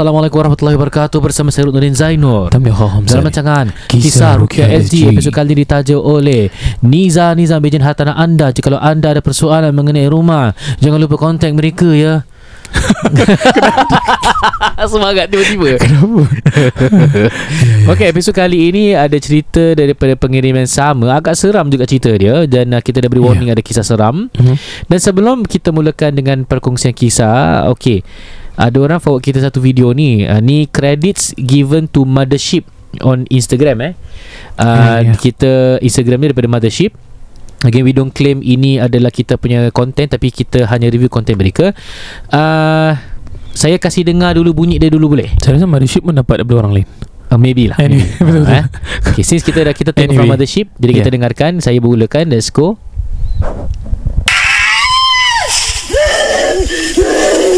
Assalamualaikum warahmatullahi wabarakatuh Bersama saya Ruknuddin Zainur Dalam rancangan Kisah Rukia SG. Episod kali ini ditaja oleh Niza Niza Bejin Hartanah anda Jika anda ada persoalan mengenai rumah Jangan lupa kontak mereka ya Semangat tiba-tiba Kenapa? Okey, episod kali ini ada cerita daripada pengirim yang sama. Agak seram juga cerita dia dan uh, kita dah beri warning ada kisah seram. Mhm. Dan sebelum kita mulakan dengan perkongsian kisah, okey. Ada orang forward kita satu video ni. Uh, ni credits given to Mothership on Instagram eh. Uh, Ya, ya. kita Instagram ni daripada Mothership. Again we don't claim ini adalah kita punya content tapi kita hanya review content mereka. Uh, saya kasih dengar dulu bunyi dia dulu boleh? Saya rasa Mothership pun dapat daripada orang lain Uh, maybe lah Anyway, maybe. betul-betul. eh? Okay since kita dah Kita tengok Anyway. from Mothership Jadi kita Yeah. dengarkan Saya bermulakan Let's go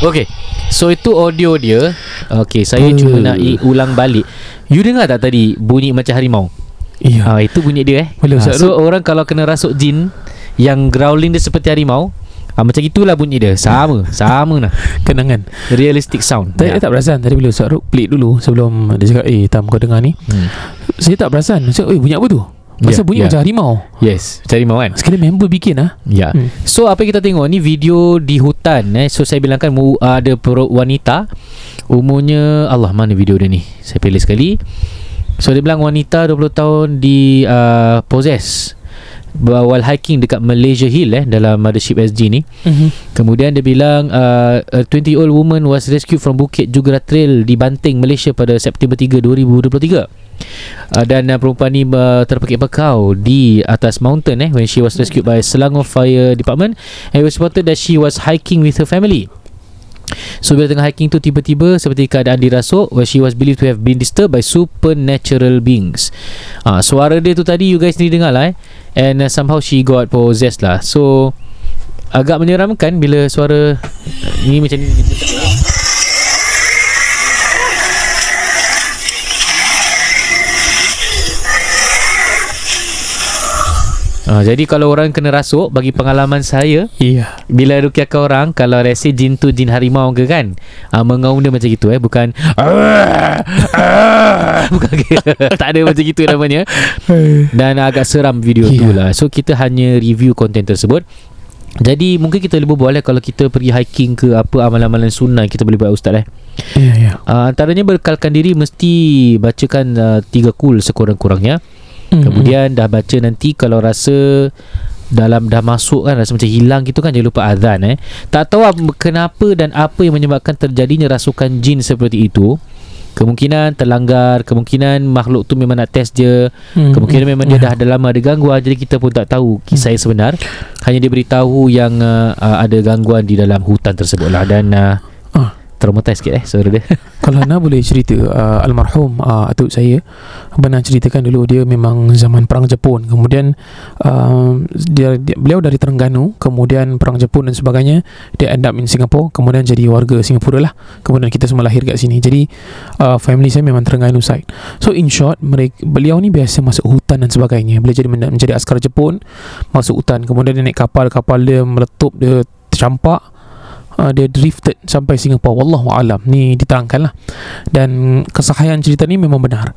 Okay So itu audio dia. Okay saya Hmm. cuma nak ulang balik. You dengar tak tadi Bunyi macam harimau? Iya. Ha, Itu bunyi dia eh. Boleh, ha, Ustaz. So orang kalau kena rasuk jin Yang growling dia seperti harimau ha, Macam itulah bunyi dia. Sama Sama lah Kenangan. Realistic sound Tadi Ya. tak perasan. Tadi bila Ustaz Ruk pelik dulu Sebelum dia cakap Eh Tam kau dengar ni. Hmm. Saya tak perasan. Saya eh bunyi apa tu Masa Ya, bunyi ya. macam harimau Yes Macam harimau kan Sekali member bikin lah Ya. Hmm. So apa kita tengok ni video di hutan eh. So saya bilangkan mu, ada per- wanita umurnya Allah mana video dia ni. Saya pilih sekali. So dia bilang wanita 20 tahun di uh, possess while hiking dekat Malaysia Hill eh dalam Mothership SG ni. Kemudian dia bilang uh, a 20 year old woman was rescued from Bukit Jugera Trail di Banting Malaysia pada September 3 2023. Uh, dan uh, perempuan ni uh, terpekik-pekau di atas mountain eh when she was rescued by Selangor Fire Department and it was reported that she was hiking with her family. So bila tengah hiking tu tiba-tiba seperti keadaan dirasuk where she was believed to have been disturbed by supernatural beings. Ah suara dia tu tadi you guys ni dengar lah eh and uh, somehow she got possessed lah. So agak menyeramkan bila suara ni macam ni. Ah, jadi kalau orang kena rasuk bagi pengalaman saya Iya. bila rukiahkan orang kalau rasa jin tu jin harimau ke kan uh, mengaum dia macam gitu eh. Bukan bukan tak ada macam gitu namanya. Dan agak seram video tu Ya. lah. So kita hanya review konten tersebut. Jadi mungkin kita boleh berbual eh kalau kita pergi hiking ke apa amalan-amalan sunnah kita boleh buat ustaz eh. Iya iya. Uh, antaranya berkalkan diri mesti bacakan uh, tiga kul sekurang-kurangnya Mhm. Kemudian dah baca nanti kalau rasa dalam dah masuk kan rasa macam hilang gitu kan jangan lupa azan eh. Tak tahu apa- kenapa dan apa yang menyebabkan terjadinya rasukan jin seperti itu. Kemungkinan terlanggar, kemungkinan makhluk tu memang nak test je. Mhm. Kemungkinan memang dia dah ada lama ada gangguan jadi kita pun tak tahu kisah yang sebenar. Hanya dia beritahu yang uh, uh, ada gangguan di dalam hutan tersebut lah dan uh. Traumatized sikit eh suara dia. Kalau Ana boleh cerita uh, Almarhum uh, Atuk saya Pernah ceritakan dulu Dia memang zaman perang Jepun. Kemudian uh, dia, dia Beliau dari Terengganu Kemudian perang Jepun dan sebagainya Dia end up in Singapore Kemudian jadi warga Singapura lah. Kemudian kita semua lahir kat sini. Jadi uh, Family saya memang Terengganu side. So in short mereka, Beliau ni biasa masuk hutan dan sebagainya. Beliau jadi men- menjadi askar Jepun Masuk hutan. Kemudian dia naik kapal Kapal dia meletup Dia tercampak uh, dia drifted sampai Singapore. Wallahu alam. Ni diterangkan lah dan kesahihan cerita ni memang benar.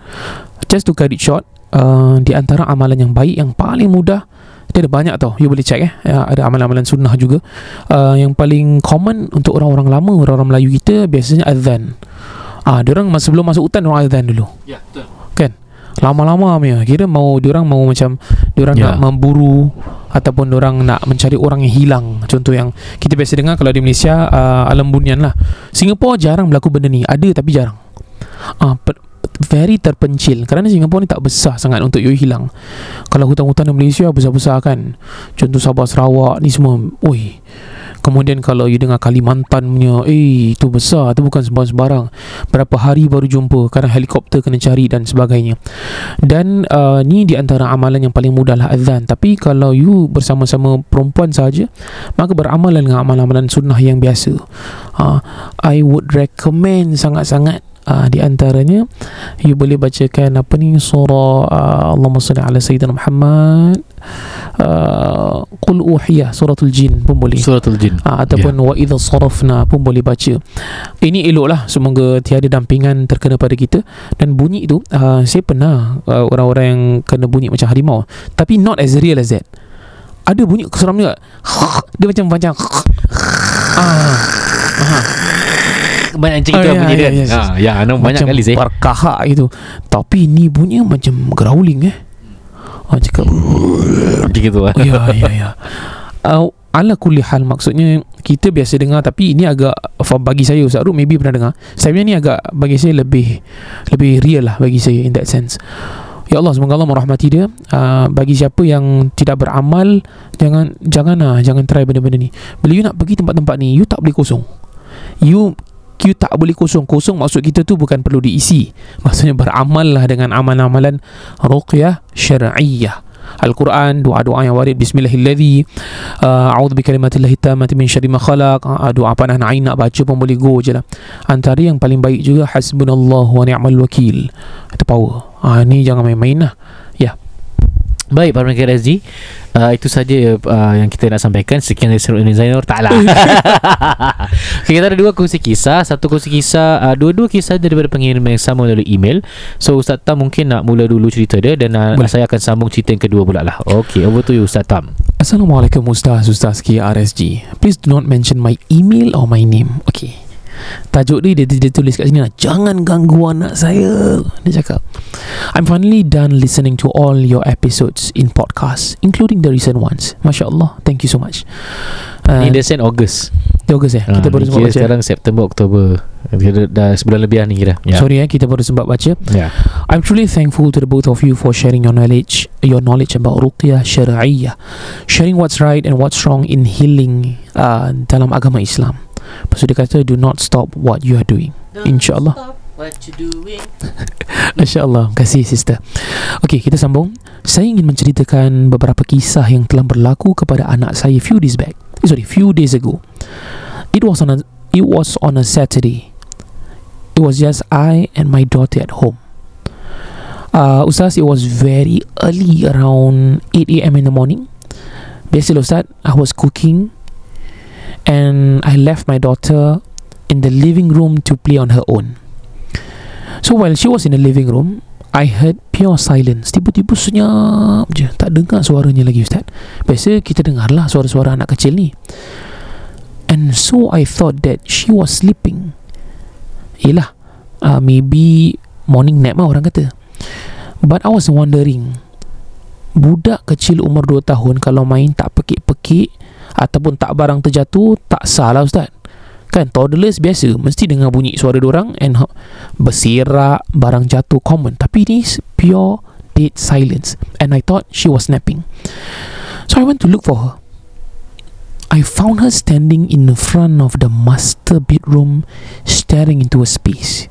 Just to cut it short uh, di antara amalan yang baik yang paling mudah dia ada banyak tau. You boleh check eh. Ya, Ada amalan-amalan sunnah juga. Uh, Yang paling common Untuk orang-orang lama Orang-orang Melayu kita Biasanya azan. Ah, dia orang masa sebelum masuk hutan orang azan dulu. Ya betul. Kan? Lama-lama punya. Kira mau dia orang mau macam dia orang Ya. nak memburu ataupun dia orang nak mencari orang yang hilang. Contoh yang kita biasa dengar kalau di Malaysia uh, alam bunian lah. Singapura jarang berlaku benda ni. Ada tapi jarang. Ah, per- very terpencil kerana Singapura ni tak besar sangat untuk you hilang. Kalau hutan-hutan di Malaysia besar-besar kan. Contoh Sabah Sarawak ni semua. Oi. Kemudian kalau you dengar Kalimantan punya Eh itu besar Itu bukan sembarang-sembarang. Berapa hari baru jumpa Kadang helikopter kena cari dan sebagainya. Dan uh, ni di antara amalan yang paling mudah lah azan. Tapi kalau you bersama-sama perempuan saja Maka beramalan dengan amalan-amalan sunnah yang biasa. Uh, I would recommend sangat-sangat Uh, di antaranya you boleh bacakan apa ni surah uh, Allahumma salli ala sayyidina Muhammad uh, qul uhiya suratul jin pun boleh Suratul Jin Ah, ataupun yeah. wa idza sarafna pun boleh baca. Ini eloklah semoga tiada dampingan terkena pada kita dan bunyi tu uh, saya pernah uh, orang-orang yang kena bunyi macam harimau tapi not as real as that. Ada bunyi seram juga. Dia macam macam ah, Banyak cerita Oh, ya, bunyi ya, dia ya, ha, Ya Ana banyak kali saya berkahak gitu. Tapi ni bunyi macam growling eh. Ah cakap. Macam gitu lah Ya ya ya. Uh, Ala kulli hal Maksudnya Kita biasa dengar Tapi ini agak Bagi saya Ustaz Ruk maybe pernah dengar. Saya punya ni agak Bagi saya lebih Lebih real lah Bagi saya In that sense. Ya Allah Semoga Allah merahmati dia. Uh, Bagi siapa yang Tidak beramal Jangan Jangan lah Jangan try benda-benda ni. Bila you nak pergi tempat-tempat ni You tak boleh kosong. You You tak boleh kosong. Kosong maksud kita tu Bukan perlu diisi. Maksudnya beramal lah Dengan amalan-amalan Ruqyah Syar'iyah Al-Quran Doa-doa yang warid. Bismillahilladzi uh, A'udhu bi kalimatillahi tammati min syarri ma khalaq. Uh, Doa panah nak nak baca pun boleh go je lah. Antara yang paling baik juga Hasbunallah wa ni'mal wakil. Itu power. Uh, Ni jangan main-main lah Baik para pendengar SG uh, Itu saja uh, yang kita nak sampaikan. Sekian dari Serut Zainur Tak lah. Okay, Kita ada dua kongsi kisah. Satu kongsi kisah uh, Dua-dua kisah daripada pengirim yang sama melalui email. So Ustaz Tam mungkin nak mula dulu cerita dia Dan uh, Boleh. saya akan sambung cerita yang kedua pula lah. Okay over to you Ustaz Tam. Assalamualaikum Ustaz Ustaz Ki RSG Please do not mention my email or my name. Okay Tajuk dia, dia, dia tulis kat sini lah. Jangan ganggu anak saya. Dia cakap I'm finally done listening to all your episodes in podcast Including the recent ones. Masya Allah Thank you so much. Uh, Ni dia send August. Di Ogos eh? Kita Ah, baru sempat baca. sekarang September Oktober. Kira dah sebulan lebih lah ni kira. Ya. Sorry eh Kita baru sempat baca. Ya. I'm truly thankful to the both of you for sharing your knowledge, your knowledge about ruqyah syar'iyyah, sharing what's right and what's wrong in healing uh, dalam agama Islam. Lepas tu dia kata, do not stop what you are doing. InsyaAllah. What you doing. Masya Allah Kasih sister. Okay kita sambung. Saya ingin menceritakan Beberapa kisah yang telah berlaku Kepada anak saya Few days back. Eh, Sorry few days ago. It was on a It was on a Saturday. It was just I and my daughter at home. Uh, Ustaz It was very early Around 8am in the morning. Biasa lah Ustaz I was cooking And I left my daughter In the living room To play on her own. So while she was in the living room I heard pure silence. Tiba-tiba senyap je. Tak dengar suaranya lagi Ustaz. Biasa kita dengar lah Suara-suara anak kecil ni. And so I thought that She was sleeping. Yelah uh, Maybe Morning nap lah orang kata. But I was wondering Budak kecil umur 2 tahun Kalau main tak pekik-pekik Ataupun tak barang terjatuh Tak salah Ustaz. Kan? Toddlers biasa. Mesti dengar bunyi suara orang And berserak Barang jatuh common. Tapi ni s- pure Dead silence. And I thought she was napping So I went to look for her. I found her standing in the front of the master bedroom staring into a space.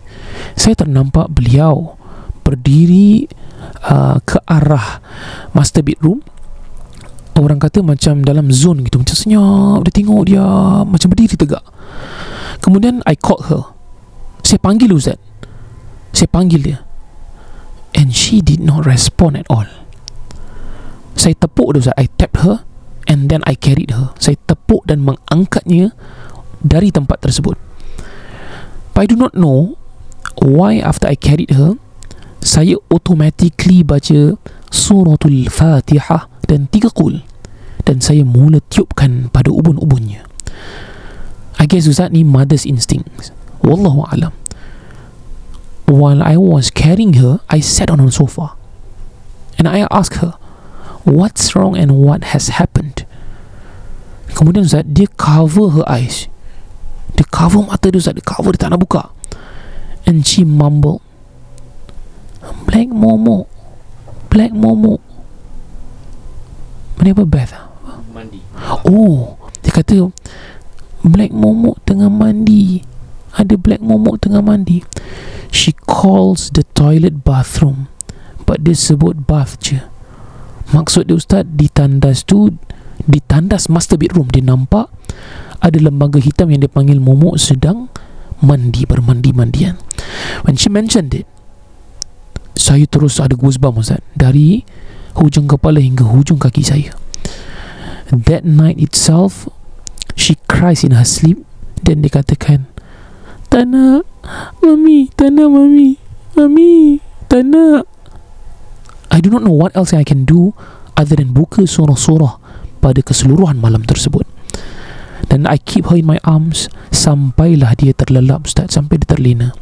Saya ternampak beliau berdiri uh, ke arah master bedroom. Orang kata macam dalam zone gitu Macam senyap Dia tengok dia Macam berdiri tegak. Kemudian I called her. Saya panggil Ustaz. Saya panggil dia. And she did not respond at all. Saya tepuk dia Ustaz. I tapped her And then I carried her. Saya tepuk dan mengangkatnya Dari tempat tersebut. But I do not know Why after I carried her Saya automatically baca Suratul Fatihah Dan tiga kul. Dan saya mula tiupkan pada ubun-ubunnya. I guess Ustaz ni mother's instincts. Wallahu alam. While I was carrying her I sat on a sofa. And I asked her What's wrong and what has happened? Kemudian Ustaz Dia cover her eyes. Dia cover mata dia Ustaz. Dia cover dia tak nak buka. And she mumbled Black Momo. Black Momo Mana apa Beth Mandi. Oh Dia kata Black Momo tengah mandi. Ada Black Momo tengah mandi. She calls the toilet bathroom But dia sebut bath je. Maksud dia Ustaz Di tandas tu Di tandas master bedroom Dia nampak Ada lembaga hitam yang dia panggil Momo sedang Mandi Bermandi-mandian. When she mentioned it Saya terus ada goosebumps Ustaz. Dari Hujung kepala hingga hujung kaki saya. That night itself She cries in her sleep. Dan dia katakan Tak nak Mami Tak nak mami Mami Tak nak I do not know what else I can do Other than buka surah-surah Pada keseluruhan malam tersebut. Dan I keep her in my arms Sampailah dia terlelap Ustaz Sampai dia terlena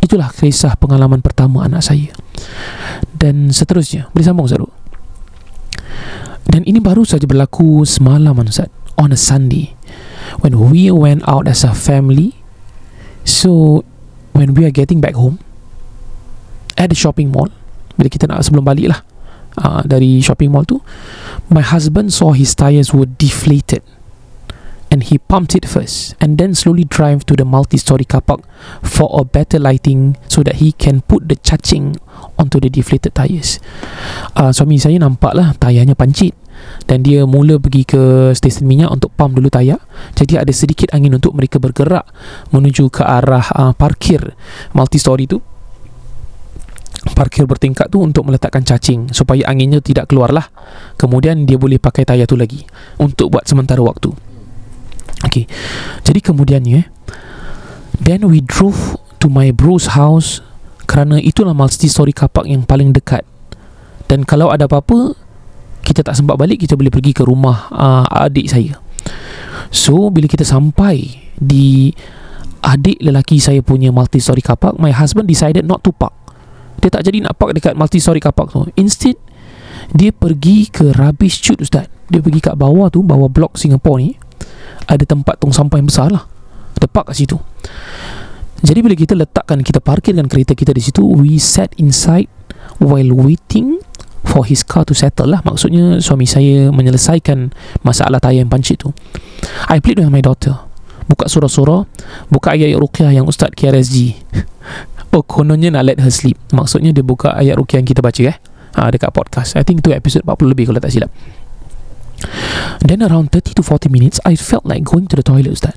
Itulah kisah pengalaman pertama anak saya. Dan seterusnya. Boleh sambung Ustaz? Dan ini baru saja berlaku semalam Ustaz On a Sunday. When we went out as a family So When we are getting back home At the shopping mall Bila kita nak sebelum balik lah uh, Dari shopping mall tu My husband saw his tyres were deflated And he pumped it first And then slowly drive to the multi-story car park For a better lighting So that he can put the cacing Onto the deflated tyres. Uh, Suami saya nampak lah Tayarnya pancit. Dan dia mula pergi ke stesen minyak untuk pump dulu tayar. Jadi ada sedikit angin untuk mereka bergerak menuju ke arah uh, parkir multi-story tu. Parkir bertingkat tu untuk meletakkan cacing supaya anginnya tidak keluar lah kemudian dia boleh pakai tayar tu lagi untuk buat sementara waktu ok jadi kemudiannya then we drove to my bro's house kerana itulah multi-story car park yang paling dekat. Dan kalau ada apa-apa kita tak sempat balik kita boleh pergi ke rumah uh, adik saya. So bila kita sampai di adik lelaki saya punya multi story car park my husband decided not to park. Dia tak jadi nak park dekat multi story car park tu. Instead dia pergi ke rubbish chute ustaz. Dia pergi kat bawah tu bawah blok Singapore ni ada tempat tong sampah yang besar lah. Park kat situ. Jadi bila kita letakkan kita parkirkan kereta kita di situ we sat inside while waiting for his car to settle lah. Maksudnya suami saya menyelesaikan masalah tayar yang pancit tu. I played with my daughter. Buka surah-surah buka ayat-ayat ruqyah yang Ustaz KRSG oh kononnya nak let her sleep. Maksudnya dia buka ayat ruqyah yang kita baca eh? Ha, dekat podcast. I think tu episode 40 lebih kalau tak silap then around 30 to 40 minutes I felt like going to the toilet Ustaz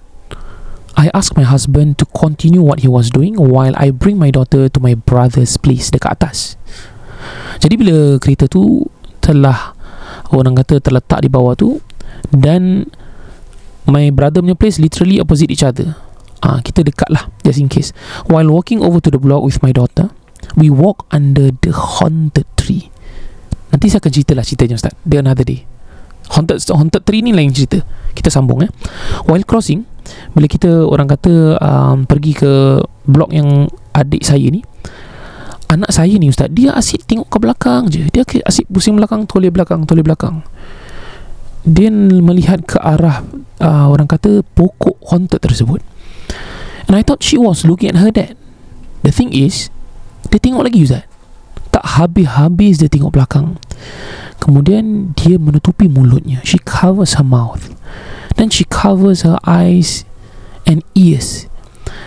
I asked my husband to continue what he was doing while I bring my daughter to my brother's place dekat atas jadi bila kereta tu telah orang kata terletak di bawah tu dan my brother punya place literally opposite each other. Ah, kita dekat lah just in case. While walking over to the block with my daughter, we walk under the haunted tree. Nanti saya akan cerita lah ceritanya Ustaz. The another day. Haunted haunted tree ni lain cerita. Kita sambung eh. While crossing, bila kita orang kata um, pergi ke blok yang adik saya ni, anak saya ni ustaz dia asyik tengok ke belakang je. Dia asyik pusing belakang toleh belakang toleh belakang. Dia melihat ke arah uh, orang kata pokok haunted tersebut. And I thought she was looking at her dad. The thing is dia tengok lagi ustaz. Tak habis-habis dia tengok belakang kemudian dia menutupi mulutnya she covers her mouth Then she covers her eyes and ears.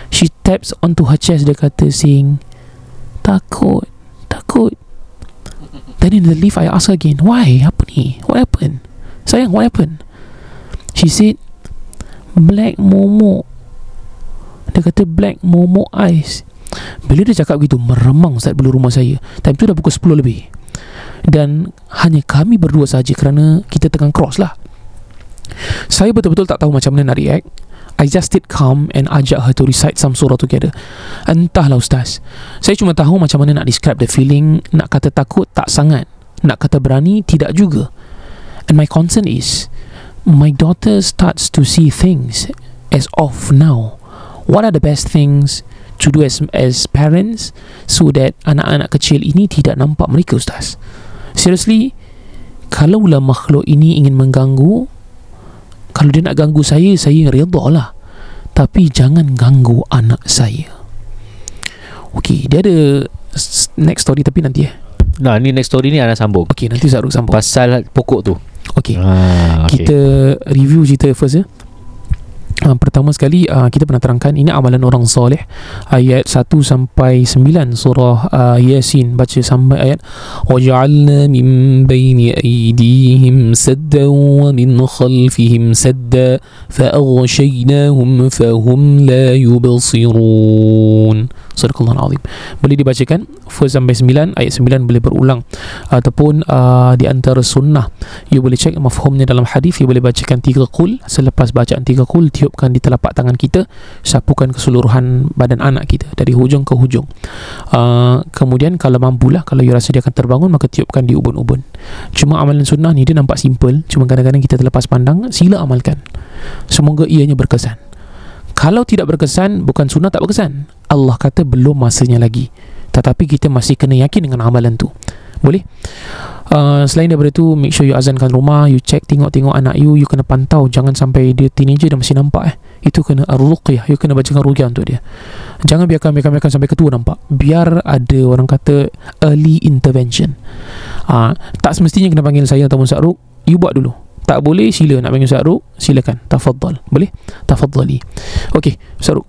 She taps onto her chest. Dia kata saying, takut, takut. Then in the lift, I ask her again, why? Apa ni? What happened? Sayang, what happened? She said, black momo. Dia kata black momo eyes. Bila dia cakap begitu, meremang Ustaz bulu rumah saya. Time tu dah pukul 10 lebih. Dan hanya kami berdua saja kerana kita tengah cross lah. Saya betul-betul tak tahu macam mana nak react. I just stayed calm and ajak her to recite some surah together. Entahlah Ustaz. Saya cuma tahu macam mana nak describe the feeling. Nak kata takut, tak sangat. Nak kata berani, tidak juga. And my concern is, my daughter starts to see things as of now. What are the best things to do as as parents so that anak-anak kecil ini tidak nampak mereka Ustaz? Seriously, kalaulah makhluk ini ingin mengganggu, kalau dia nak ganggu saya, saya redha lah. Tapi jangan ganggu anak saya. Okey, dia ada next story tapi nanti eh. Nah ni next story ni ada sambung Okey, nanti Zaruk sambung. Pasal pokok tu Okey. ah, okay. Kita review cerita first ya. Uh, pertama sekali uh, kita pernah terangkan ini amalan orang soleh. Ayat 1 sampai 9 surah uh, Yasin. Baca sampai ayat waja'alna min baini aydihim sadda wa min khalfihim sadda fa'aghshaynahum fahum la yubsirun Sadaqallahu azim. Boleh dibacakan? First sampai 9 ayat 9 boleh berulang. Ataupun uh, di antara sunnah you boleh cek mafhumnya dalam hadis. You boleh bacakan tiga kul selepas bacaan tiga kul tiupkan di telapak tangan kita. Sapukan keseluruhan badan anak kita dari hujung ke hujung. Uh, kemudian kalau mampulah kalau you rasa dia akan terbangun maka tiupkan di ubun-ubun. Cuma amalan sunnah ni dia nampak simple. Cuma kadang-kadang kita terlepas pandang sila amalkan. Semoga ianya berkesan. Kalau tidak berkesan bukan sunnah tak berkesan Allah kata belum masanya lagi. Tetapi kita masih kena yakin dengan amalan tu. Boleh? Uh, selain daripada tu Make sure you azankan rumah You check tengok-tengok anak you You kena pantau. Jangan sampai dia teenager Dah masih nampak eh. Itu kena ruqyah You kena bacakan ruqyah untuk dia. Jangan biarkan biarkan-biarkan Sampai ketua nampak. Biar ada orang kata Early intervention. Uh, Tak semestinya kena panggil saya Ataupun Ustaz Ruk. You buat dulu. Tak boleh sila nak panggil Ustaz Ruk Silakan. Tafadhal. Boleh? Tafadhali. Okay Ustaz Ruk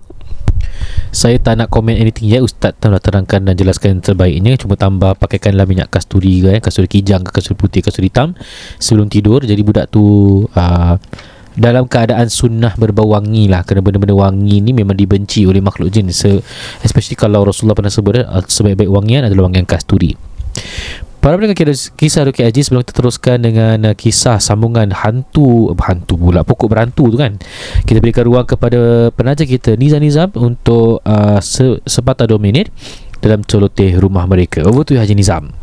Saya tak nak komen anything ya Ustaz telah terangkan dan jelaskan yang terbaiknya. Cuma tambah pakaikanlah minyak kasturi ke eh, Kasturi kijang ke kasturi putih kasturi hitam. Sebelum tidur Jadi budak tu uh, dalam keadaan sunnah berbau wangi lah. Kerana benda-benda wangi ni memang dibenci oleh makhluk jin. Se- especially kalau Rasulullah pernah sebut uh, sebaik-baik wangian adalah wangian kasturi Para pendengar kisah, Ruki Aziz sebelum kita teruskan dengan uh, kisah sambungan hantu hantu pula pokok berantu tu kan. Kita berikan ruang kepada penaja kita Nizam Nizam untuk uh, se- sepatah dua minit dalam celoteh rumah mereka. Over to you Haji Nizam.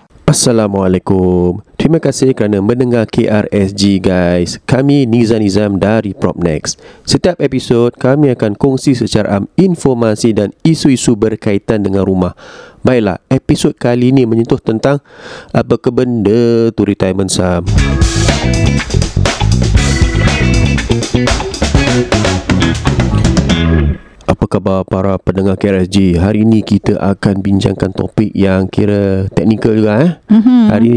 Assalamualaikum. Terima kasih kerana mendengar KRSG guys. Kami Nizam Nizam dari Propnex. Setiap episod kami akan kongsi secara am informasi dan isu-isu berkaitan dengan rumah. Baiklah, episod kali ini menyentuh tentang apa ke benda tu retirement sum. Apa khabar para pendengar KRSG? Hari ini kita akan bincangkan topik yang kira teknikal juga eh. Mm-hmm. Hari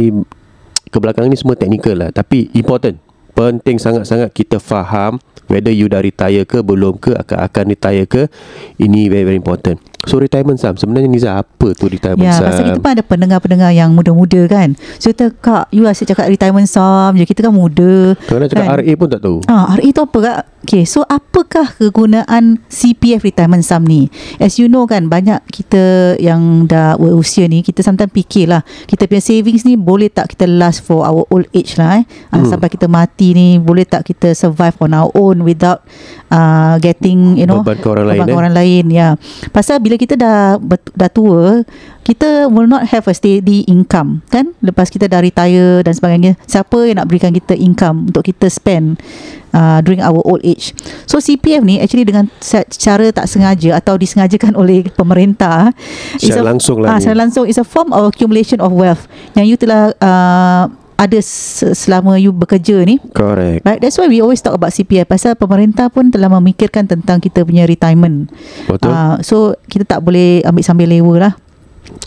kebelakangan ni semua teknikal lah tapi important. Penting sangat-sangat kita faham whether you dah retire ke belum ke akan akan retire ke ini very very important. So retirement sum sebenarnya Niza apa tu retirement Ya, sum? pasal kita pun ada pendengar-pendengar yang muda-muda kan. So kita kak, you asyik cakap retirement sum je. Kita kan muda. Kalau nak cakap kan? RA pun tak tahu. Ah, RA tu apa kak? Okay, so apakah kegunaan CPF retirement sum ni? As you know kan, banyak kita yang dah berusia ni, kita sometimes fikir lah, kita punya savings ni boleh tak kita last for our old age lah eh? Hmm. Sampai kita mati ni, boleh tak kita survive on our own without uh, getting, you know, Beban ke orang lain, beban eh? orang lain, ya. Pasal bila bila kita dah dah tua, kita will not have a steady income, kan? Lepas kita dah retire dan sebagainya, siapa yang nak berikan kita income untuk kita spend uh, during our old age? So CPF ni actually dengan cara tak sengaja atau disengajakan oleh pemerintah, Secara langsung lah ah, ni. secara langsung is a form of accumulation of wealth yang you telah uh, ada se- selama you bekerja ni Correct Right, that's why we always talk about CPF pasal pemerintah pun telah memikirkan tentang kita punya retirement. Betul Uh, so kita tak boleh ambil sambil lewa lah.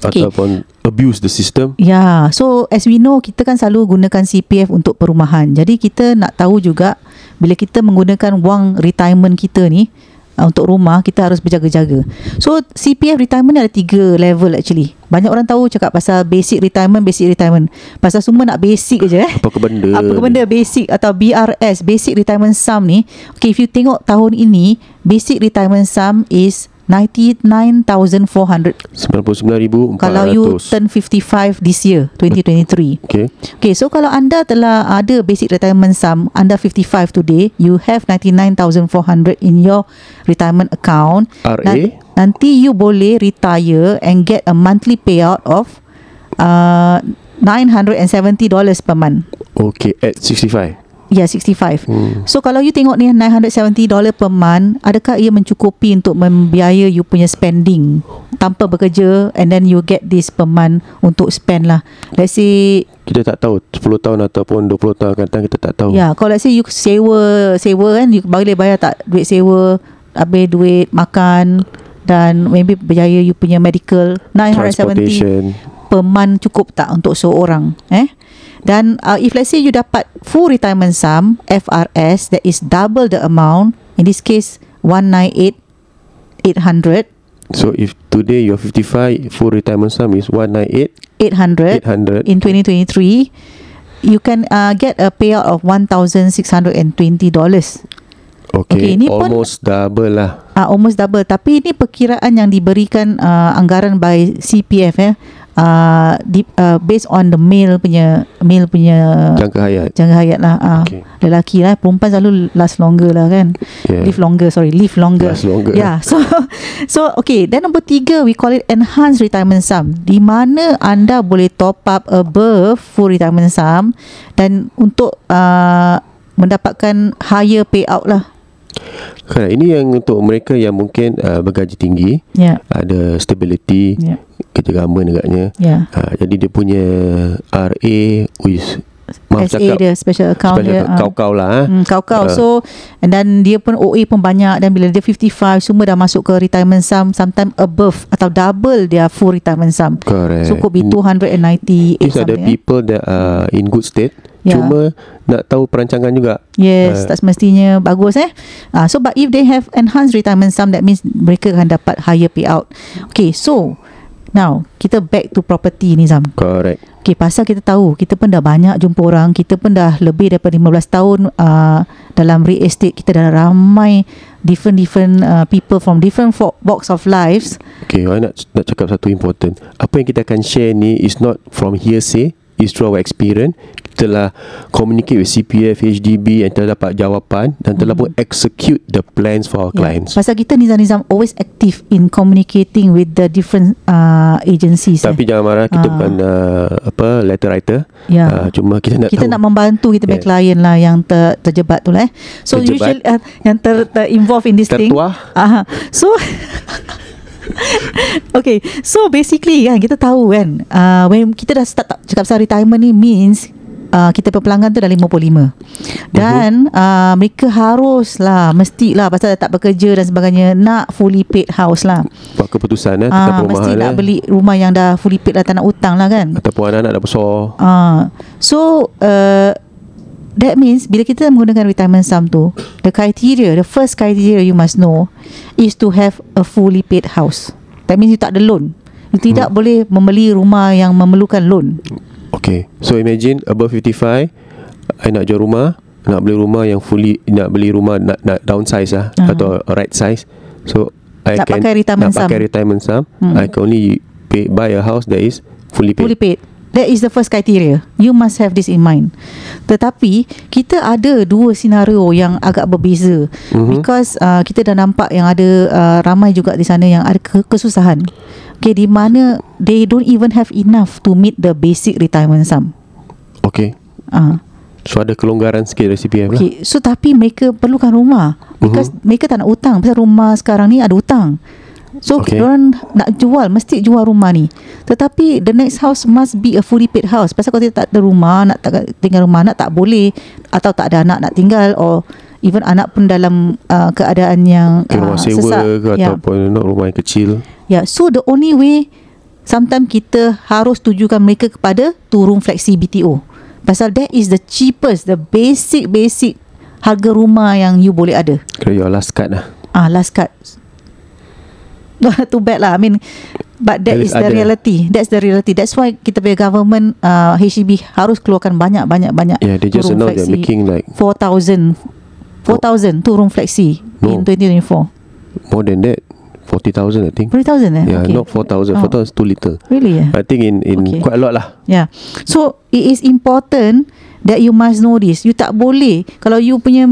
okay. Ataupun abuse the system Ya, yeah, so as we know kita kan selalu gunakan CPF untuk perumahan. Jadi kita nak tahu juga bila kita menggunakan wang retirement kita ni uh, untuk rumah kita harus berjaga-jaga. So CPF retirement ni ada tiga level actually. Banyak orang tahu cakap pasal basic retirement, basic retirement. Pasal semua nak basic je eh. Apa ke benda Apa ke benda basic atau BRS Basic Retirement Sum ni Okay if you tengok tahun ini Basic Retirement Sum is 99,400 99,400 Kalau you turn 55 this year 2023 Okay. Okay so kalau anda telah ada Basic Retirement Sum Anda 55 today You have 99,400 in your retirement account. RA Nan- Nanti you boleh retire And get a monthly payout of uh, $970 per month. Okay at 65 Ya, yeah, 65. Hmm. So kalau you tengok ni $970 per month, adakah ia mencukupi untuk membiaya you punya spending tanpa bekerja and then you get this per month untuk spend lah. Let's say Kita tak tahu 10 tahun ataupun 20 tahun akan datang Kita tak tahu Ya, kalau let's say you sewa, sewa kan, you boleh bayar tak duit sewa, habis duit makan dan maybe biaya you punya medical 970 Transportation per month cukup tak untuk seorang eh dan uh, if let's say you dapat full retirement sum FRS that is double the amount in this case 198 800 So if today you're 55 Full retirement sum is 198 800 800 in 2023 you can uh, get a payout of $1620 Okay, Okay, ni pun- Almost double lah. Uh, almost double. Tapi ini perkiraan yang diberikan uh, anggaran by CPF eh uh, di, uh, based on the male punya male punya Jangka hayat jangka hayat lah uh, Okay. lelaki lah perempuan selalu last longer lah kan yeah. live longer sorry live longer Last longer Yeah, so so okay. Then number tiga we call it enhanced retirement sum. Di mana anda boleh top up above full retirement sum dan untuk uh, mendapatkan higher payout lah. Correct. Ini yang untuk mereka yang mungkin uh, bergaji tinggi Ya, Ada stability ya, Kerja government agaknya ya. uh, Jadi dia punya RA With Maaf SA cakap dia special account Special dia. ah. Kau-kau lah eh. Hmm, kau-kau. Ah. So and then dia pun OA pun banyak dan bila dia 55 semua dah masuk ke retirement sum sometime above atau double dia full retirement sum. Correct So could be 298 These are the eh. people that are in good state Yeah. Cuma nak tahu perancangan juga Yes, Ah. tak semestinya bagus eh. Ah, so but if they have enhanced retirement sum that means mereka akan dapat higher payout. Okay, so now kita back to property ni Zam. Correct Okay, pasal kita tahu kita pun dah banyak jumpa orang, kita pun dah lebih daripada 15 tahun uh, dalam real estate, kita dah ramai different different uh, people from different walks of lives. Okay, I nak nak cakap satu important. Apa yang kita akan share ni is not from hearsay, is through our experience. Telah communicate with CPF, HDB and telah dapat jawapan dan telah pun execute the plans for our clients. Ya, Pasal kita Nizam-Nizam always active in communicating with the different uh, agencies. Tapi eh. jangan marah kita Ah. bukan uh, apa letter writer. Ya. Uh, cuma kita nak kita tahu. nak membantu kita punya Yes. klien lah yang ter, terjebat tu lah eh. So Terjebat. usually uh, yang ter, ter involved in this thing. Tertuah. Aha. So Okay So basically kan Kita tahu kan uh, When kita dah start Cakap pasal retirement ni Means uh, Kita pelanggan tu dah 55 Dan uh, Mereka harus lah Mestilah Pasal dah tak bekerja Dan sebagainya Nak fully paid house lah buat keputusan eh tentang Ah, perumahan Mesti nak eh. beli rumah yang dah fully paid lah Tak nak hutang lah kan ataupun anak-anak dah besar. Ah, so uh, that means bila kita menggunakan retirement sum tu, the criteria, the first criteria you must know is to have a fully paid house. That means you tak ada loan. You tidak boleh membeli rumah yang memerlukan loan. Okay So imagine Above 55 I nak jual rumah Nak beli rumah yang fully Nak beli rumah Nak, nak downsize lah Ah. Atau right size So I Nak can pakai retirement Nak pakai sum. retirement sum Hmm. I can only pay, Buy a house that is Fully paid Fully paid. That is the first criteria. You must have this in mind. Tetapi kita ada dua senario yang agak berbeza mm-hmm. because uh, kita dah nampak yang ada uh, ramai juga di sana yang ada ke- kesusahan. Okay, di mana they don't even have enough to meet the basic retirement sum. Okay Ah. So ada kelonggaran sikit dari CPF lah Okay, so tapi mereka perlukan rumah because uh-huh. mereka tak nak hutang pasal rumah sekarang ni ada hutang. So Okay. orang nak jual mesti jual rumah ni. Tetapi the next house must be a fully paid house. Pasal kalau tak ada rumah, nak tak tinggal rumah nak tak boleh atau tak ada anak nak tinggal or even anak pun dalam uh, keadaan yang Ke rumah uh, sewa sesak. ke Ya. Ataupun nak rumah yang kecil Ya, so the only way sometimes kita harus tujukan mereka kepada two room flexi BTO. Pasal that is the cheapest, the basic basic harga rumah yang you boleh ada. Kira your last card lah Ah, last card. Too bad lah. I mean, but that At is the ada. reality. That's the reality. That's why kita punya government uh, HDB harus keluarkan banyak banyak banyak. Yeah they just announced they're making like 4,000 4,000 two room flexi No. in 2024. More than that 40,000 I think 40,000 eh? Yeah okay. not 4,000 Oh. 4,000 is too little Really eh? I think in in Okay. quite a lot lah Yeah. So it is important that you must know this. You tak boleh kalau you punya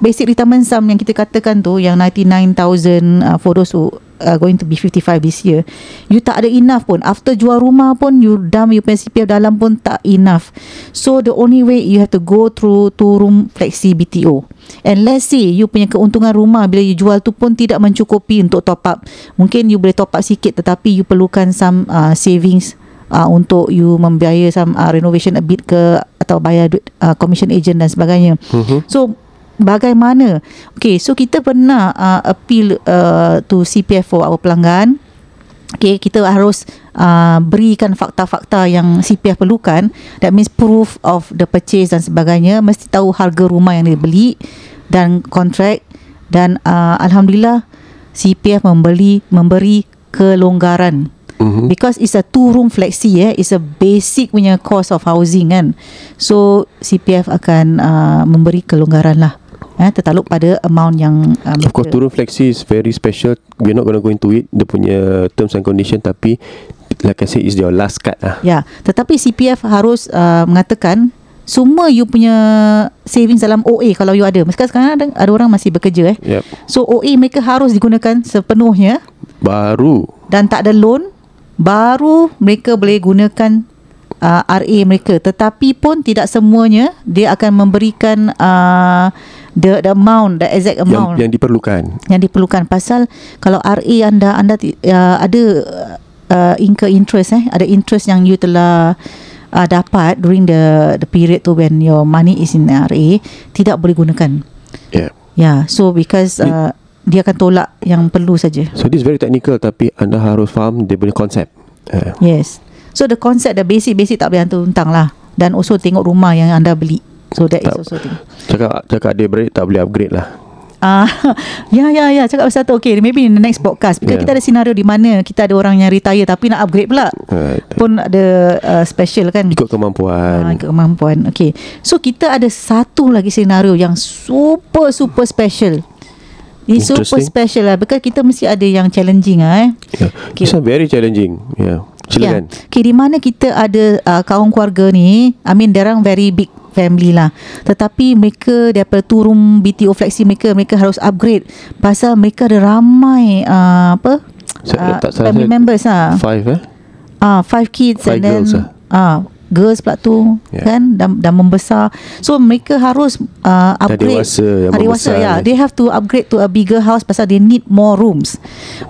basic retirement sum yang kita katakan tu yang 99,000 uh, for those who are going to be 55 this year. You tak ada enough pun. After jual rumah pun you dump you punya CPF dalam pun tak enough. So the only way you have to go through two room flexi BTO. And let's say you punya keuntungan rumah bila you jual tu pun tidak mencukupi untuk top up. Mungkin you boleh top up sikit tetapi you perlukan some uh, savings uh, untuk you membiaya some uh, renovation a bit ke atau bayar duit, uh, commission agent dan sebagainya. Mhm. So bagaimana? Okay, so kita pernah uh, appeal uh, to CPF for our pelanggan. Okay, kita harus uh, berikan fakta-fakta yang CPF perlukan. That means proof of the purchase dan sebagainya. Mesti tahu harga rumah yang dia beli dan kontrak. Dan uh, Alhamdulillah CPF membeli memberi kelonggaran Mhm. Because it's a two room flexi eh It's a basic punya cost of housing kan So CPF akan uh, memberi kelonggaran lah eh, Tertaluk pada amount yang uh, Of course turun flexi is very special. We're not going to go into it Dia punya terms and condition Tapi Like I said Is your last card lah. Ya, tetapi CPF harus uh, mengatakan semua you punya savings dalam OA kalau you ada. Sekarang sekarang ada, ada orang masih bekerja eh. Yep So OA mereka harus digunakan sepenuhnya. Baru. Dan tak ada loan baru mereka boleh gunakan uh, RA mereka. Tetapi pun tidak semuanya dia akan memberikan uh, the, the amount the exact yang, amount. yang diperlukan. Yang diperlukan. Pasal kalau RA anda anda uh, ada uh, incur interest eh ada interest yang you telah uh, dapat during the the period tu when your money is in RA tidak boleh gunakan. Yeah yeah, so because uh, dia akan tolak yang perlu saja. So this is very technical Tapi anda harus faham Dia punya konsep uh, Yes. So the concept the basic-basic tak boleh hantar hutang lah. Dan also tengok rumah yang anda beli. So that is Tak. also thing. Cakap Cakap dia break Tak boleh upgrade lah Ah, ya ya ya cakap pasal tu. Okay, maybe in the next podcast. Because Yeah. kita ada senario di mana kita ada orang yang retire tapi nak upgrade pula. uh, Pun ada uh, special kan. Ikut kemampuan Ah, ikut kemampuan. Okay. So kita ada satu lagi senario yang super super special. Ini super special lah Because kita mesti ada yang challenging lah eh yeah. Okay. This very challenging Yeah Silakan Yeah. Okay, di mana kita ada uh, kaum keluarga ni, I mean, orang very big family lah. Tetapi mereka daripada turun BTO flexi mereka, mereka harus upgrade. Pasal mereka ada ramai uh, apa? Uh, tak family members lah. Five eh Ah, five kids Five and then girls lah. ah girls pula tu Yeah. kan dan, dan membesar. So mereka harus uh, Dah upgrade. dewasa, yang dewasa ya. kan. They have to upgrade to a bigger house pasal they need more rooms.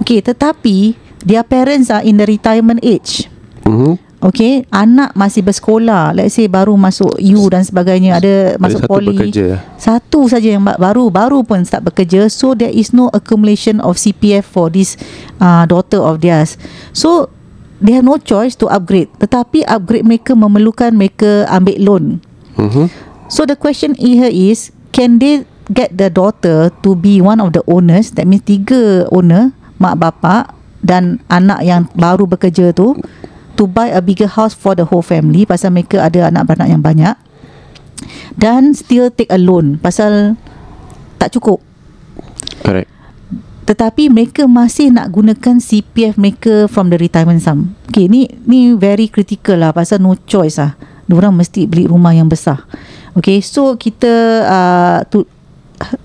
Okay, tetapi their parents are in the retirement age. Mhm. Okay, anak masih bersekolah. Let's say baru masuk U dan sebagainya. Ada masuk satu poli. bekerja. Satu saja yang ba- baru, baru pun start bekerja. So there is no accumulation of CPF for this uh, daughter of theirs. So they have no choice to upgrade. Tetapi upgrade mereka memerlukan mereka ambil loan. Mhm. So the question here is, can they get the daughter to be one of the owners? That means tiga owner, mak bapak dan anak yang baru bekerja tu to buy a bigger house for the whole family pasal mereka ada anak beranak yang banyak dan still take a loan pasal tak cukup. Correct tetapi mereka masih nak gunakan CPF mereka from the retirement sum. Okay, ni ni very critical lah pasal no choice lah. Diorang mesti beli rumah yang besar. Okay, so kita uh, tu,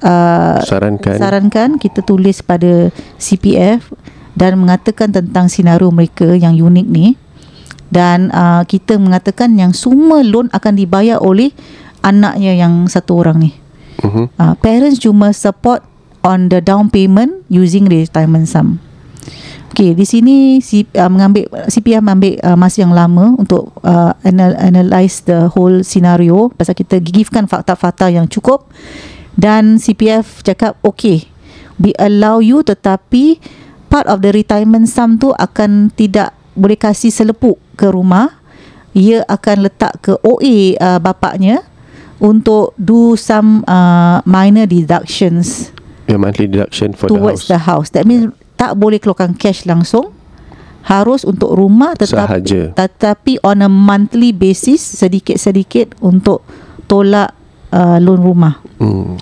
uh, Sarankan sarankan kita tulis pada CPF dan mengatakan tentang senario mereka yang unik ni dan uh, kita mengatakan yang semua loan akan dibayar oleh anaknya yang satu orang ni. uh-huh. Uh, parents cuma support on the down payment using retirement sum. Okay, di sini si, uh, mengambil CPF mengambil uh, masa yang lama untuk uh, anal, analyse the whole scenario pasal kita givekan fakta-fakta yang cukup dan CPF cakap okay we allow you tetapi part of the retirement sum tu akan tidak boleh kasih selepuk ke rumah ia akan letak ke OA uh, bapaknya untuk do some uh, minor deductions Your monthly deduction for towards the the house. That means tak boleh keluarkan cash langsung. Harus untuk rumah house tetap, Sahaja tetapi on a monthly basis sedikit-sedikit untuk tolak uh, loan rumah. hmm.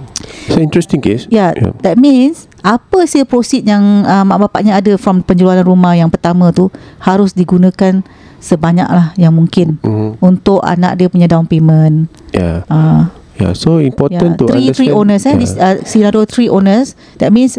So interesting case Ya, yeah, that means apa sih proceed yang uh, mak bapaknya ada from penjualan rumah yang pertama tu harus digunakan sebanyak lah yang mungkin hmm. untuk anak dia punya down payment. Yeah Uh, Yeah So important yeah, to three understand three owners eh yeah. this uh, scenario three owners that means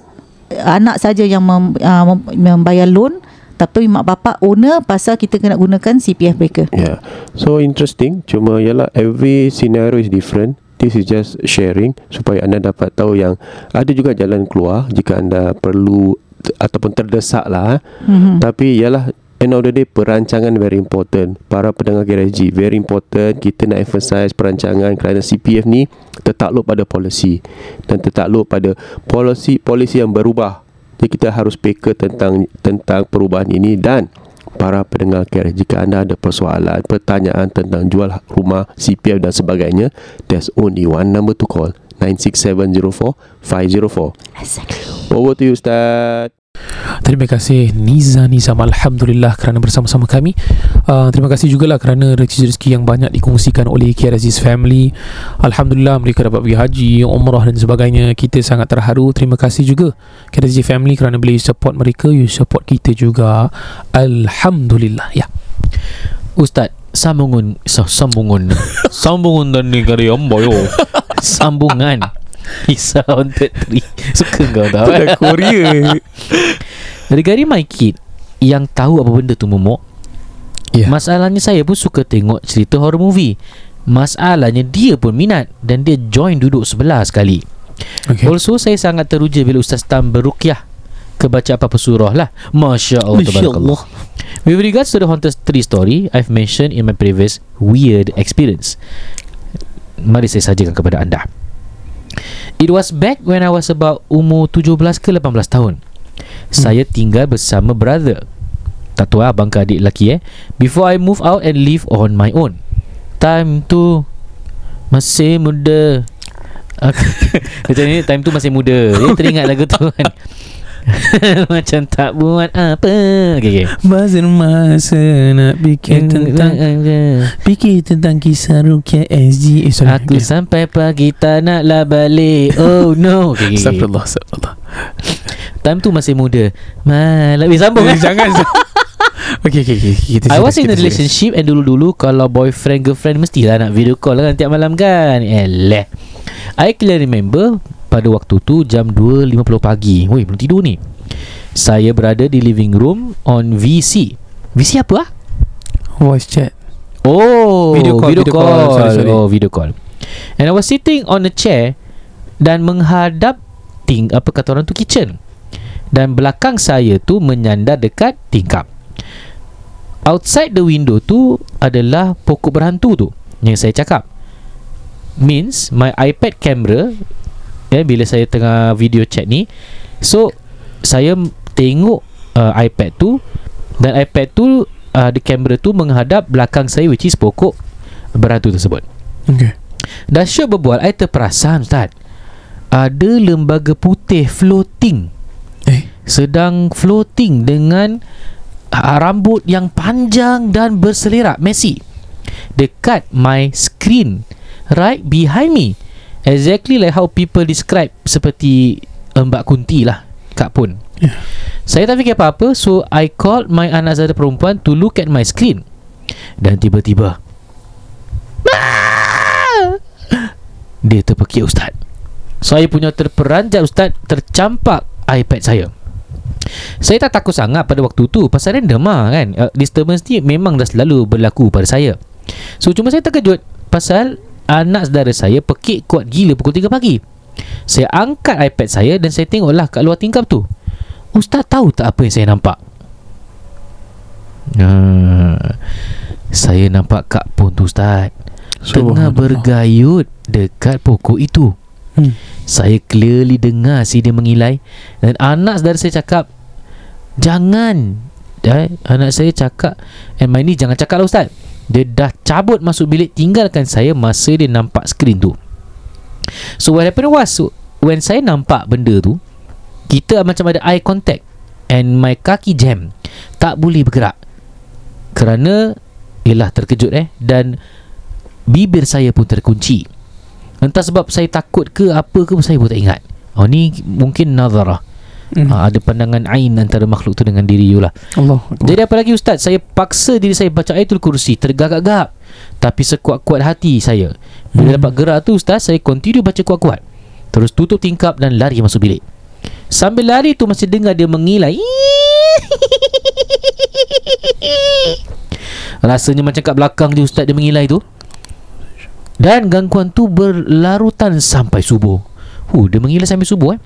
uh, anak saja yang mem, uh, mem, membayar loan tapi mak bapak owner pasal kita kena gunakan CPF mereka. Yeah. So interesting. Cuma yalah every scenario is different. This is just sharing supaya anda dapat tahu yang ada juga jalan keluar jika anda perlu ataupun terdesak lah. Mm-hmm. Tapi yalah end of the day perancangan very important. Para pendengar KRSG very important. Kita nak emphasize perancangan kerana CPF ni tertakluk pada polisi dan tertakluk pada polisi polisi yang berubah. Jadi kita harus peka tentang tentang perubahan ini dan para pendengar KRS jika anda ada persoalan, pertanyaan tentang jual rumah, CPF dan sebagainya, there's only one number to call 96704 504. Over to you Ustaz. Terima kasih Niza Nizam Alhamdulillah kerana bersama-sama kami. Uh, Terima kasih jugalah kerana rezeki-rezeki yang banyak dikongsikan oleh Kiara Aziz Family. Alhamdulillah mereka dapat pergi haji, umrah dan sebagainya. Kita sangat terharu. Terima kasih juga Kiara Aziz Family kerana bila you support mereka. You support kita juga. Alhamdulillah. Ya. Ustaz Sambungun so, Sambungun. Sambungun dan negara yang Sambungan Kisah Haunted Tree Suka kau tahu Dah Korea Regarding my kid Yang tahu apa benda tu momok Ya. Masalahnya saya pun suka tengok cerita horror movie. Masalahnya dia pun minat Dan dia join duduk sebelah sekali. Okay. Also saya sangat teruja bila Ustaz Tam berukyah Kebaca apa-apa surah lah. Masya Allah Tabarakallah. With regards to the Haunted Tree story I've mentioned in my previous weird experience. Mari saya sajikan kepada anda It was back when I was about umur 17 ke 18 tahun. Saya tinggal bersama brother. Tak tahu lah abang ke adik lelaki eh. Before I move out and live on my own. Time tu Masih muda. Macam ni time tu masih muda. Dia teringat lagu tu kan Macam tak buat apa. Okay, okay. Masa-masa nak fikir tentang Fikir tentang kisah Rukia SG eh, sorry. Aku sampai pagi tak naklah balik. Oh no. Okay, okay, okay. Astagfirullah Astagfirullah. Time tu masih muda. Malah sambung? Eh, eh, Jangan. Okay okay, okay. Kita I was in a relationship And dulu-dulu Kalau boyfriend girlfriend Mestilah nak video call kan Tiap malam kan. Eleh. I clearly remember Pada waktu tu Jam 2.50 pagi Weh belum tidur ni Saya berada di living room On VC VC apa ah? Voice chat Oh Video call, video video call. call. Sorry, sorry. Oh video call And I was sitting on a chair Dan menghadap ting, Apa kata orang tu kitchen Dan belakang saya tu Menyandar dekat tingkap Outside the window tu Adalah pokok berhantu tu Yang saya cakap Means My iPad camera eh, Bila saya tengah video chat ni. So Saya tengok uh, iPad tu Dan iPad tu uh, The kamera tu menghadap belakang saya Which is pokok berhantu tersebut. Okay Dah syok berbual. I terperasan Ustaz. Ada lembaga putih floating. Eh? Sedang floating dengan uh, Rambut yang panjang dan berselerak. Messi. Dekat my screen. Right behind me Exactly like how people describe Seperti uh, Mbak Kunti lah cakap pun. Yeah. Saya tak fikir apa-apa So I called my anak saudara perempuan To look at my screen. Dan tiba-tiba Dia terpekik Ustaz. Saya punya terperanjat Ustaz Tercampak iPad saya. Saya tak takut sangat pada waktu tu Pasal random lah kan? Uh, Disturbance ni memang dah selalu berlaku pada saya. So cuma saya terkejut Pasal anak saudara saya pekik kuat gila pukul 3 pagi. Saya angkat iPad saya dan saya tengoklah kat luar tingkap tu. Ustaz tahu tak apa yang saya nampak? Uh, saya nampak Kak Pon tu Ustaz. Tengah bergayut dekat pokok itu. Hmm. saya clearly dengar si dia mengilai. Dan anak saudara saya cakap jangan. Eh, anak saya cakap and my ni jangan cakap lah ustaz dia dah cabut masuk bilik tinggalkan saya masa dia nampak skrin tu so what happened was when saya nampak benda tu kita macam ada eye contact and my kaki jam tak boleh bergerak kerana ialah terkejut eh dan bibir saya pun terkunci Entah sebab saya takut ke apa ke saya pun tak ingat. Oh ni mungkin nazarah. Hmm. Ha, ada pandangan ain antara makhluk tu dengan diri you lah. Allah. Jadi apa lagi ustaz? Saya paksa diri saya baca ayatul kursi tergagap-gagap. Tapi sekuat-kuat hati saya. Bila Hmm. dapat gerak tu ustaz, saya continue baca kuat-kuat. Terus tutup tingkap dan lari masuk bilik. Sambil lari tu masih dengar dia mengilai. Rasanya macam kat belakang dia ustaz dia mengilai tu. Dan gangguan tu berlarutan sampai subuh. Huh, dia mengilai sampai subuh eh.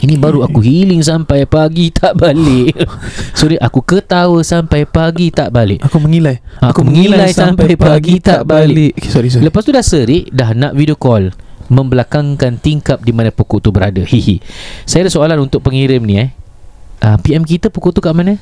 Ini baru aku healing sampai pagi tak balik. Sorry, aku ketawa sampai pagi tak balik. Aku mengilai. Aku mengilai sampai pagi tak balik. Okay, sorry, sorry. Lepas tu dah serik, dah nak video call membelakangkan tingkap di mana pokok tu berada. Hihi. Saya ada soalan untuk pengirim ni eh. Uh, PM kita pokok tu kat mana? ya.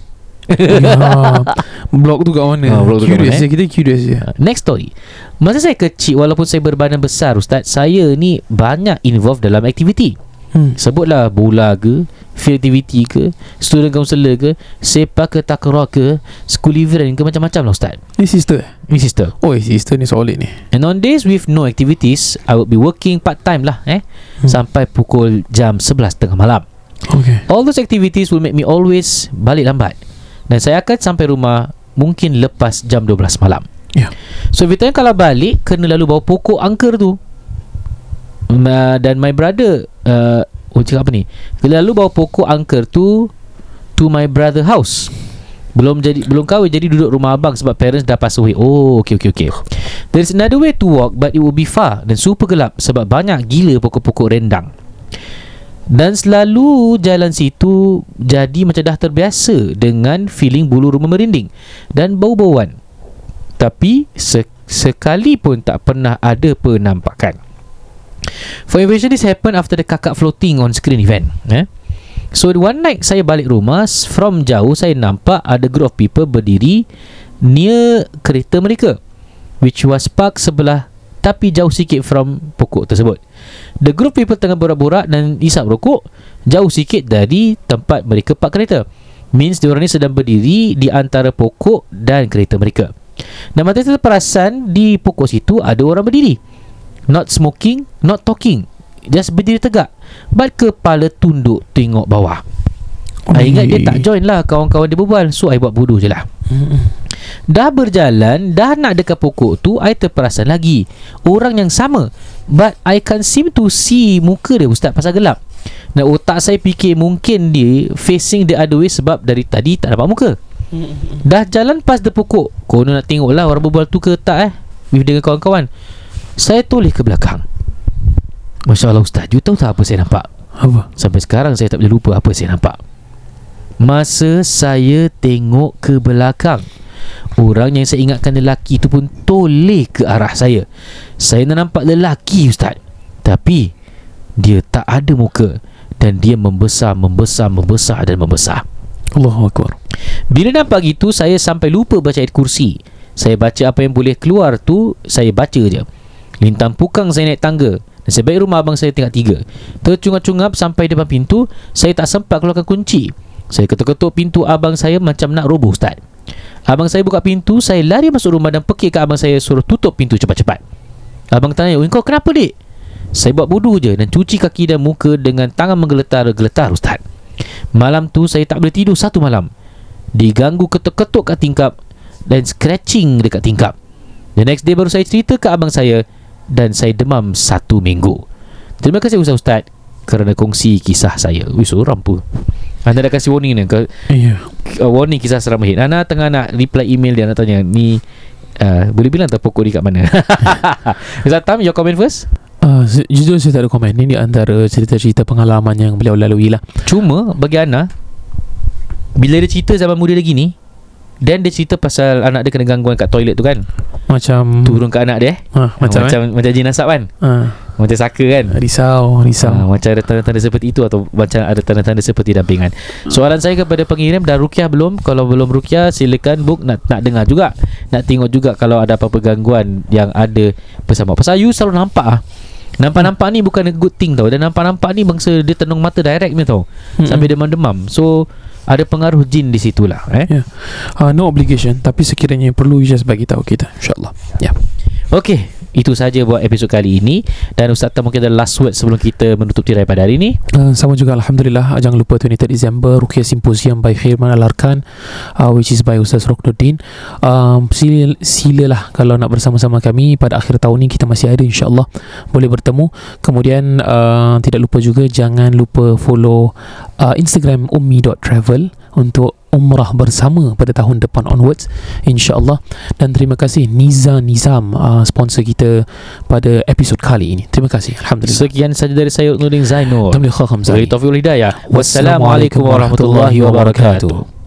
Blog tu kat mana? Ah, blog tu kat curious mana, je. Kita curious je. Uh, next story. Masa saya kecil walaupun saya berbadan besar ustaz, saya ni banyak involved dalam aktiviti. Hmm. Sebutlah bola ke Field activity ke Student counselor ke Sepak ke takraw ke School event ke Macam-macam lah Ustaz. Ni sister eh? Ni sister. Oh sister ni solid ni. And on days with no activities I would be working part time lah eh? Hmm. Sampai pukul jam 11.30 malam. Okay. All those activities will make me always balik lambat. Dan saya akan sampai rumah Mungkin lepas jam 12 malam. Ya. So every time kalau balik Kena lalu bawa pokok angker tu Dan my brother uh, Oh cakap apa ni lalu bawa pokok angker tu To my brother house belum jadi belum kahwin jadi duduk rumah abang sebab parents dah pass away. Oh, okay okay. There is another way to walk but it will be far dan super gelap sebab banyak gila pokok-pokok rendang. Dan selalu jalan situ jadi macam dah terbiasa dengan feeling bulu rumah merinding dan bau-bauan. Tapi se- sekali pun tak pernah ada penampakan. For invasion this happened after the kakak floating on screen event. Eh? So one night saya balik rumah From jauh saya nampak ada group of people berdiri Near kereta mereka Which was parked sebelah Tapi jauh sikit from pokok tersebut The group people tengah borak-borak dan isap rokok Jauh sikit dari tempat mereka park kereta Means diorang ni sedang berdiri di antara pokok dan kereta mereka Dan mata saya perasan di pokok situ ada orang berdiri Not smoking, not talking. Just berdiri tegak. But kepala tunduk tengok bawah. I ingat dia tak join lah kawan-kawan dia berbual. So I buat bodoh je lah. Dah berjalan Dah nak dekat pokok tu I terperasan lagi. Orang yang sama. But I can't seem to see Muka dia ustaz Pasal gelap. Dan otak saya fikir Mungkin dia Facing the other way Sebab dari tadi Tak nampak muka. Dah jalan pas the pokok. Kono nak tengok lah Orang berbual tu ke tak eh With dengan kawan-kawan Saya toleh ke belakang. Masya Allah Ustaz. You tahu tak apa saya nampak? Apa? Sampai sekarang saya tak boleh lupa Apa saya nampak. Masa saya tengok ke belakang Orang yang saya ingatkan lelaki tu pun Toleh ke arah saya. Saya nak nampak lelaki Ustaz. Tapi Dia tak ada muka Dan dia membesar Membesar Membesar dan membesar. Allahu Akbar. Bila nampak gitu Saya sampai lupa baca ayat kursi. Saya baca apa yang boleh keluar tu Saya baca je Lintang pukang saya naik tangga. Dan saya balik rumah abang saya tingkat tiga. Tercungap-cungap sampai depan pintu Saya tak sempat keluarkan kunci. Saya ketuk-ketuk pintu abang saya Macam nak roboh Ustaz. Abang saya buka pintu Saya lari masuk rumah dan pekik ke abang saya Suruh tutup pintu cepat-cepat. Abang tanya "Oi, Kau kenapa dik? Saya buat bodoh je Dan cuci kaki dan muka Dengan tangan menggeletar-geletar Ustaz. Malam tu saya tak boleh tidur satu malam. Diganggu ketuk-ketuk kat tingkap Dan scratching dekat tingkap. The next day baru saya cerita ke abang saya Dan saya demam satu minggu. Terima kasih Ustaz-Ustaz Kerana kongsi kisah saya. Wih seorang pun. Anda dah kasih warning ni ke, Ya uh, Warning kisah seram hit Ana tengah nak reply email dia. Nak tanya Ni uh, Boleh bilang tak pokok ni kat mana? Ustaz Tam Your comment first. Uh, Jujur saya tak ada komen. Ini di antara cerita-cerita pengalaman Yang beliau lalui lah Cuma bagi Ana Bila dia cerita zaman muda lagi ni Dan dia cerita pasal Anak dia kena gangguan kat toilet tu kan Macam Turun kat anak dia eh ha, Macam, macam, eh? macam jin asap kan ha, Macam saka kan Risau Risau Ha, macam ada tanda-tanda seperti itu atau macam ada tanda-tanda seperti dampingan. Soalan saya kepada pengirim dah rukyah belum? Kalau belum rukyah silakan book nak nak dengar juga. Nak tengok juga kalau ada apa-apa gangguan yang ada bersama. Pasal you selalu nampak ah. Nampak-nampak ni bukan a good thing tau Dan nampak-nampak ni bangsa dia tenung mata direct ni tau Mm-mm. Sampai demam-demam So ada pengaruh jin di situlah eh? Ya. uh, No obligation. Tapi sekiranya perlu You just bagi tahu kita InsyaAllah. Ya. Okey itu saja buat episod kali ini. Dan Ustaz Tam mungkin ada last word sebelum kita menutup tirai pada hari ini. Uh, sama juga Alhamdulillah. Uh, Jangan lupa 23 Disember Rukiah Symposium by Firman Al-Arkan uh, Which is by Ustaz Roknuddin. Um, sila, Silalah Kalau nak bersama-sama kami Pada akhir tahun ni Kita masih ada insyaAllah. Boleh bertemu. Kemudian uh, Tidak lupa juga Jangan lupa follow uh, Instagram ummi.travel Untuk umrah bersama pada tahun depan onwards insyaallah. Dan terima kasih Niza Nizam uh, sponsor kita pada episod kali ini. Terima kasih. Alhamdulillah. Sekian saja dari saya Nurdin Zainur Alhamdulillah wal hidayah. Wassalamualaikum warahmatullahi wabarakatuh.